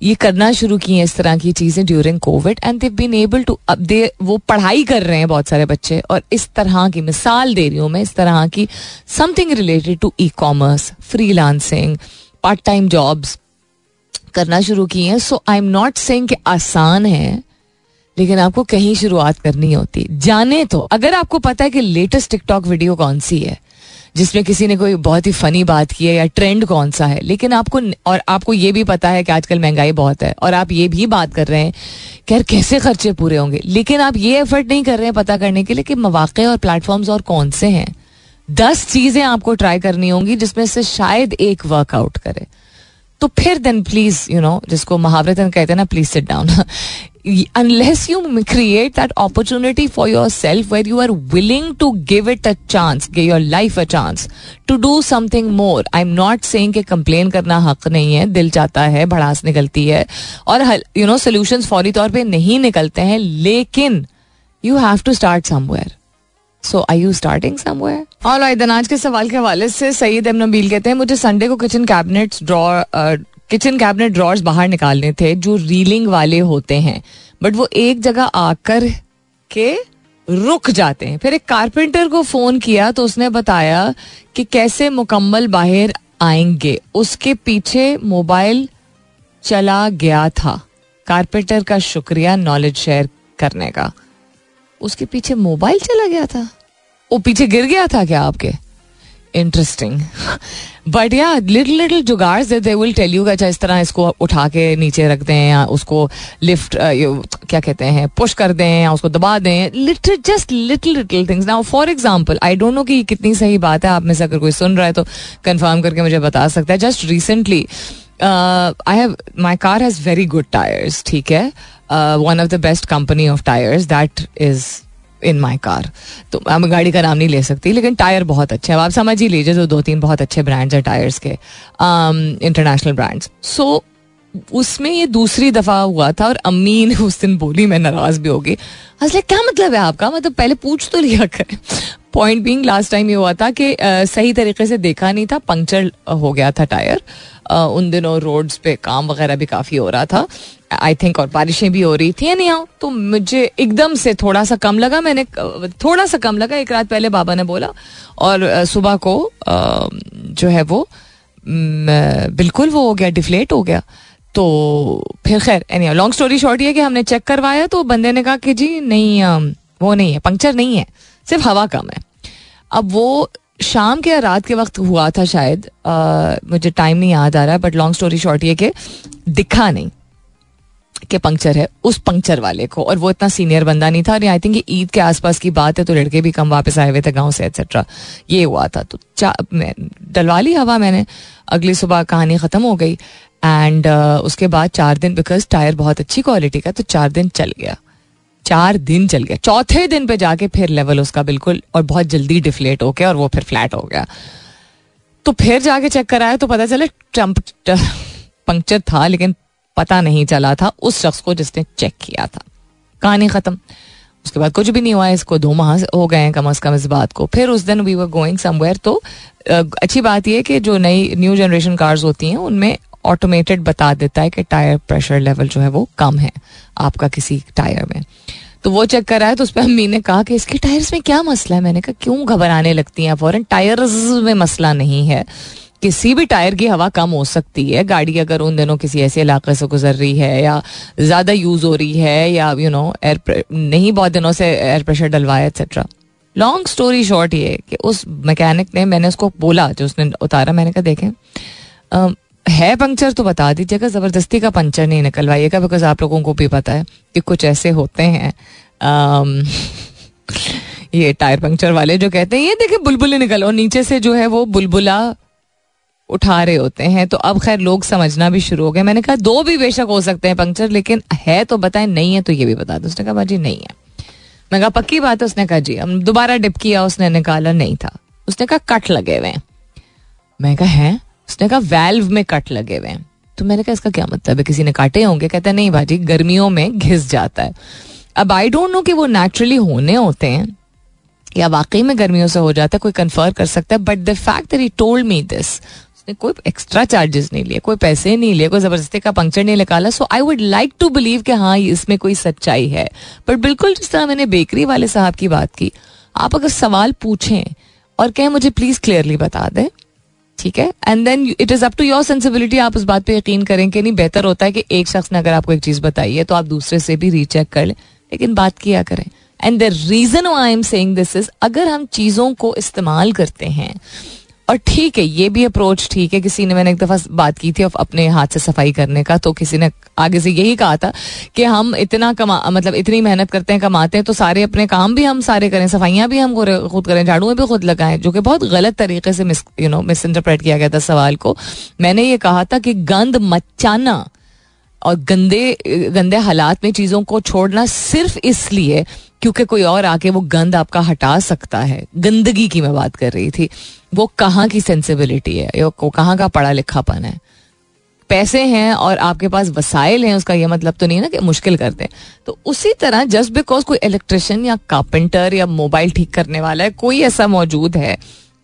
ये करना शुरू की हैं इस तरह की चीज़ें during COVID and they been able to अब दे वो पढ़ाई कर रहे हैं बहुत सारे बच्चे, और इस तरह की मिसाल दे रही हूँ मैं, इस तरह की something related to e commerce freelancing part time jobs करना शुरू की हैं। So I am not saying कि आसान है, लेकिन आपको कहीं शुरुआत करनी होती। जाने तो अगर आपको पता है कि लेटेस्ट टिकटॉक वीडियो कौन सी है जिसमें किसी ने कोई बहुत ही फनी बात की है या ट्रेंड कौन सा है। लेकिन आपको और आपको ये भी पता है कि आजकल महँगाई बहुत है और आप ये भी बात कर रहे हैं यार कैसे खर्चे पूरे होंगे। लेकिन आप ये एफर्ट नहीं कर रहे हैं पता करने के लिए कि मौाक़े और प्लेटफॉर्म्स और कौन से हैं। दस चीज़ें आपको ट्राई करनी होंगी जिसमें से शायद एक वर्कआउट करे। तो फिर देन प्लीज़ यू नो जिसको महावरत कहते हैं ना please sit down unless you create that opportunity for yourself where you are willing to give it a chance give your life a chance to do something more I am not say complain करना हक नहीं है, दिल जाता है, भड़ास निकलती है और यू नो सोल्यूशन फौरी तौर पर नहीं निकलते हैं, लेकिन you have to start somewhere so I you starting somewhere और आज के सवाल के हवाले से सईद एम नबील कहते हैं, मुझे संडे को kitchen cabinets draw kitchen cabinet drawers बाहर निकालने थे, जो रीलिंग वाले होते हैं। बट वो एक जगह आकर के रुक जाते हैं। फिर एक कारपेंटर को फ़ोन किया तो उसने बताया कि कैसे मुकम्मल बाहर आएँगे। उसके पीछे मोबाइल चला गया था। कारपेंटर का शुक्रिया नॉलेज शेयर करने का। उसके पीछे मोबाइल चला गया था। वो पीछे गिर गया था क्या आपके? इंटरेस्टिंग बट या little little jugaad they will tell you अच्छा इस तरह इसको उठा के नीचे रख दें या उसको लिफ्ट क्या कहते हैं पुश कर दें या उसको दबा दें। Little just little little things now for example I don't know कि कितनी सही बात है, आप में से अगर कोई सुन रहा है तो कंफर्म करके मुझे बता सकता है। Just recently I have my car has very good tyres ठीक है? One of the best company of tyres that is in my car तो मैं गाड़ी का नाम नहीं ले सकती, लेकिन टायर बहुत अच्छे हैं। आप समझ ही लीजिए, जो दो तीन बहुत अच्छे ब्रांड्स हैं टायर्स के इंटरनेशनल ब्रांड्स सो उसमें ये दूसरी दफ़ा हुआ था और अम्मी ने उस दिन बोली, मैं नाराज़ भी होगी असले क्या मतलब है आपका? मतलब पहले पूछ तो लिया करें। पॉइंट बीइंग लास्ट टाइम ये हुआ था कि सही तरीके से देखा नहीं था पंक्चर हो गया था टायर उन दिनों रोड्स पे काम वगैरह भी काफ़ी हो रहा था। आई थिंक और बारिशें भी हो रही थी। नहीं आओ तो मुझे एकदम से थोड़ा सा कम लगा। मैंने थोड़ा सा कम लगा। एक रात पहले बाबा ने बोला और सुबह को जो है वो बिल्कुल वो हो गया डिफ्लेट हो गया। तो फिर खैर एनी लॉन्ग स्टोरी शॉर्ट ये कि हमने चेक करवाया तो बंदे ने कहा कि जी नहीं वो नहीं है पंक्चर नहीं है सिर्फ़ हवा कम है। अब वो शाम के या रात के वक्त हुआ था शायद आ, मुझे टाइम नहीं याद आ रहा है बट लॉन्ग स्टोरी शॉर्ट ये कि दिखा नहीं के पंक्चर है उस पंक्चर वाले को और वो इतना सीनियर बंदा नहीं था और आई थिंक ईद के आसपास की बात है तो लड़के भी कम वापस आए हुए थे गाँव से एक्सेट्रा ये हुआ था तो डलवा ली हवा मैंने अगली सुबह कहानी ख़त्म हो गई। एंड uh, उसके बाद चार दिन बिकॉज़ टायर बहुत अच्छी क्वालिटी का तो चार दिन चल गया। चार दिन चल गया। चौथे दिन पे जाके फिर लेवल उसका बिल्कुल और बहुत जल्दी डिफ्लेट हो गया और वो फिर फ्लैट हो गया। तो फिर जाके चेक कराया तो पता चले ट्रंप पंक्चर था लेकिन पता नहीं चला था उस शख्स को जिसने चेक किया था। कहानी खत्म। उसके बाद कुछ भी नहीं हुआ इसको दो माह हो गए हैं कम अज कम इस बात को। फिर उस दिन वी वर गोइंग समवेयर तो अच्छी बात यह कि जो नई न्यू जनरेशन कार्स होती हैं उनमें ऑटोमेटेड बता देता है कि टायर प्रेशर लेवल जो है वो कम है आपका किसी टायर में। तो वो चेक कराया तो उस पर अम्मी ने कहा कि इसके टायर्स में क्या मसला है? मैंने कहा, क्यों घबराने लगती हैं फॉरन टायर्स में मसला नहीं है। किसी भी टायर की हवा कम हो सकती है। गाड़ी अगर उन दिनों किसी ऐसे इलाके से गुजर रही है या ज़्यादा यूज़ हो रही है या यू नो एयर नहीं बहुत दिनों से एयर प्रेशर डलवाया एक्सेट्रा लॉन्ग स्टोरी शॉर्ट ये कि उस मैकेनिक ने, मैंने उसको बोला, जो उसने उतारा, मैंने कहा, देखें है पंक्चर तो बता दीजिएगा, ज़बरदस्ती का पंचर नहीं निकलवाइएगा बिकॉज़ आप लोगों को भी पता है कि कुछ ऐसे होते हैं ये टायर पंक्चर वाले जो कहते हैं, ये देखिए बुलबुले निकल, और नीचे से जो है वो बुलबुला उठा रहे होते हैं तो अब खैर लोग समझना भी शुरू हो गए। मैंने कहा, दो भी बेशक हो सकते हैं पंक्चर लेकिन है तो बताएँ, नहीं है तो ये भी बता दो। उसने कहा, बाजी, नहीं है। मैं कहा, पक्की बात है, उसने कहा, जी, हम दोबारा डिप किया, उसने निकाला, नहीं था। उसने कहा, कट लगे हुए मैं कहा, है? उसने कहा वेल्व में कट लगे हुए हैं। तो मैंने कहा, इसका क्या मतलब है? किसी ने काटे होंगे? कहता नहीं भाजी, गर्मियों में घिस जाता है। अब आई डोंट नो कि वो नेचुरली होने होते हैं, या वाकई में गर्मियों से हो जाता है, कोई कन्फर्म कर सकता है but the fact that he told me this उसने कोई एक्स्ट्रा चार्जेस नहीं लिए, कोई पैसे नहीं लिए, कोई ज़बरदस्ती का पंक्चर नहीं निकाला। So I would like to believe कि हाँ इसमें कोई सच्चाई है। बट बिल्कुल जिस तरह मैंने बेकरी वाले साहब की बात की, आप अगर सवाल पूछें और कहें मुझे प्लीज़ क्लियरली बता दें ठीक है? And then it is up to your sensibility आप उस बात पे यकीन करें कि नहीं, बेहतर होता है कि एक शख्स ने अगर आपको एक चीज़ बताई है तो आप दूसरे से भी रीचेक कर लें, लेकिन बात किया करें। And the reason I am saying this is अगर हम चीज़ों को इस्तेमाल करते हैं और ठीक है, ये भी अप्रोच ठीक है, किसी ने, मैंने एक दफ़ा बात की थी अपने हाथ से सफ़ाई करने का तो किसी ने आगे से यही कहा था कि हम इतना कमा मतलब इतनी मेहनत करते हैं, कमाते हैं तो सारे अपने काम भी हम सारे करें, सफाइयाँ भी हम खुद करें झाड़ुएँ भी खुद लगाएँ, जो कि बहुत गलत तरीके से mis you know misinterpret किया गया था सवाल को। मैंने ये कहा था कि गंद मचाना और गंदे गंदे हालात में चीज़ों को छोड़ना सिर्फ़ इसलिए क्योंकि कोई और आके वो गंद आपका हटा सकता है। गंदगी की मैं बात कर रही थी। वो कहाँ की सेंसिबिलिटी है? वो कहाँ का पढ़ा लिखापन है? पैसे हैं और आपके पास वसाइल हैं, उसका ये मतलब तो नहीं ना कि मुश्किल कर करते तो उसी तरह जस्ट बिकॉज़ कोई इलेक्ट्रिशियन या कारपेंटर या मोबाइल ठीक करने वाला है, कोई ऐसा मौजूद है,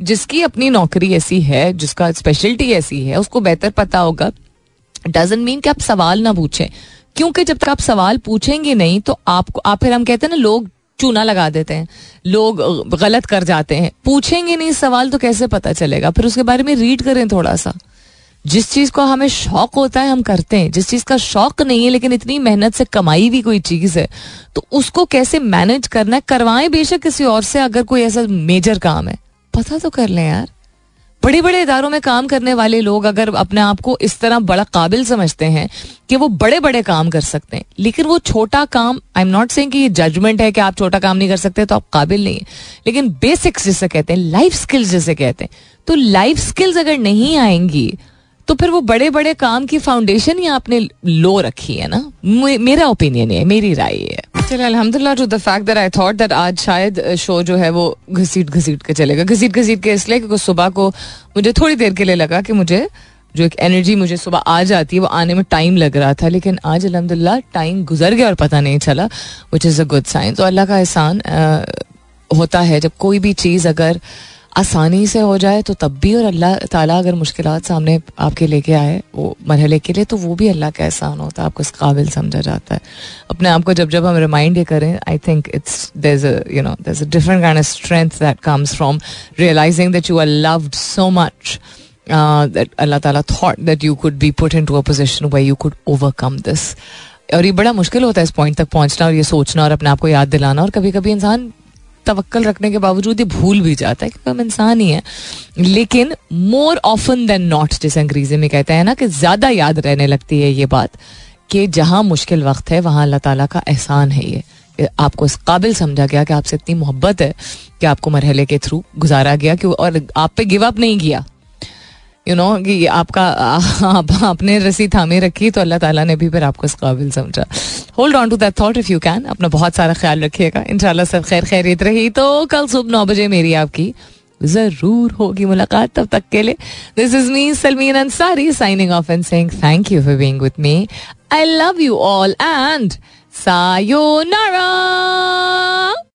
जिसकी अपनी नौकरी ऐसी है, जिसका स्पेशलिटी ऐसी है, उसको बेहतर पता होगा। डजेंट मीन कि आप सवाल ना पूछें। क्योंकि जब तक आप सवाल पूछेंगे नहीं तो आपको, आप फिर हम कहते हैं ना, लोग चूना लगा देते हैं। लोग गलत कर जाते हैं। पूछेंगे नहीं सवाल तो कैसे पता चलेगा? फिर उसके बारे में रीड करें थोड़ा सा जिस चीज़ को हमें शौक होता है, हम करते हैं। जिस चीज़ का शौक नहीं है, लेकिन इतनी मेहनत से कमाई भी कोई चीज़ है तो उसको कैसे मैनेज करना है? करवाएँ बेशक किसी और से, अगर कोई ऐसा मेजर काम है। पता तो कर लें यार। बड़े बड़े इदारों में काम करने वाले लोग अगर अपने आप को इस तरह बड़ा काबिल समझते हैं कि वो बड़े बड़े काम कर सकते हैं, लेकिन वो छोटा काम आई एम नॉट सेइंग कि ये जजमेंट है कि आप छोटा काम नहीं कर सकते तो आप काबिल नहीं है। लेकिन बेसिक्स जिसे कहते हैं लाइफ स्किल्स जिसे कहते हैं तो लाइफ स्किल्स अगर नहीं आएँगी तो फिर वो बड़े बड़े काम की फाउंडेशन ही आपने लो रखी है ना? मेरा ओपिनियन है मेरी राय है। चलो अल्हम्दुलिल्लाह to the fact that I thought that आज शायद शो जो है वो घसीट घसीट के चलेगा। घसीट घसीट के इसलिए क्योंकि सुबह को मुझे थोड़ी देर के लिए लगा कि मुझे जो एक एनर्जी मुझे सुबह आ जाती है, वो आने में टाइम लग रहा था, लेकिन आज अलहमदिल्ला टाइम गुजर गया और पता नहीं चला which is a good sign तो अल्लाह का एहसान होता है जब कोई भी चीज़ अगर आसानी से हो जाए तो तब भी और अल्लाह ताला अगर मुश्किल सामने आपके लेके आए, वो मरहले के लिए तो वो भी अल्लाह का एहसान होता है, आपको इस काबिल समझा जाता है। अपने आप को जब जब हम रिमाइंड ये करें I think it's there you know there different kind of strength that comes from realising that you are loved so much that Allah Taala thought that you could be put into a position way you could overcome this और ये बड़ा मुश्किल होता है इस point तक पहुँचना और ये सोचना और अपने आप को याद दिलाना। और कभी कभी इंसान तवक्ल रखने के बावजूद ये भूल भी जाता है क्योंकि हम इंसान ही हैं। लेकिन मोर ऑफन देन नॉट जैसे अंग्रेज़ी में कहते हैं ना कि ज़्यादा याद रहने लगती है ये बात कि जहाँ मुश्किल वक्त है, वहाँ अल्लाह ताला का एहसान है ये। आपको इस काबिल समझा गया कि आपसे इतनी मोहब्बत है कि आपको मरहले के थ्रू गुजारा गया कि और आप पे गिव अप नहीं किया। यू नो कि आपका, आप, आपने रसी थामे रखी तो अल्लाह ताला ने भी फिर आपको इस काबिल समझा। Hold on to that thought if you can अपना बहुत सारा ख्याल रखिएगा। इंशाल्लाह सब खैर खैरियत रही। तो कल सुबह नौ बजे मेरी आपकी ज़रूर होगी मुलाकात। तब तक के लिए this is me Salmeen Ansari signing off and saying thank you for being with me I love you all and sayonara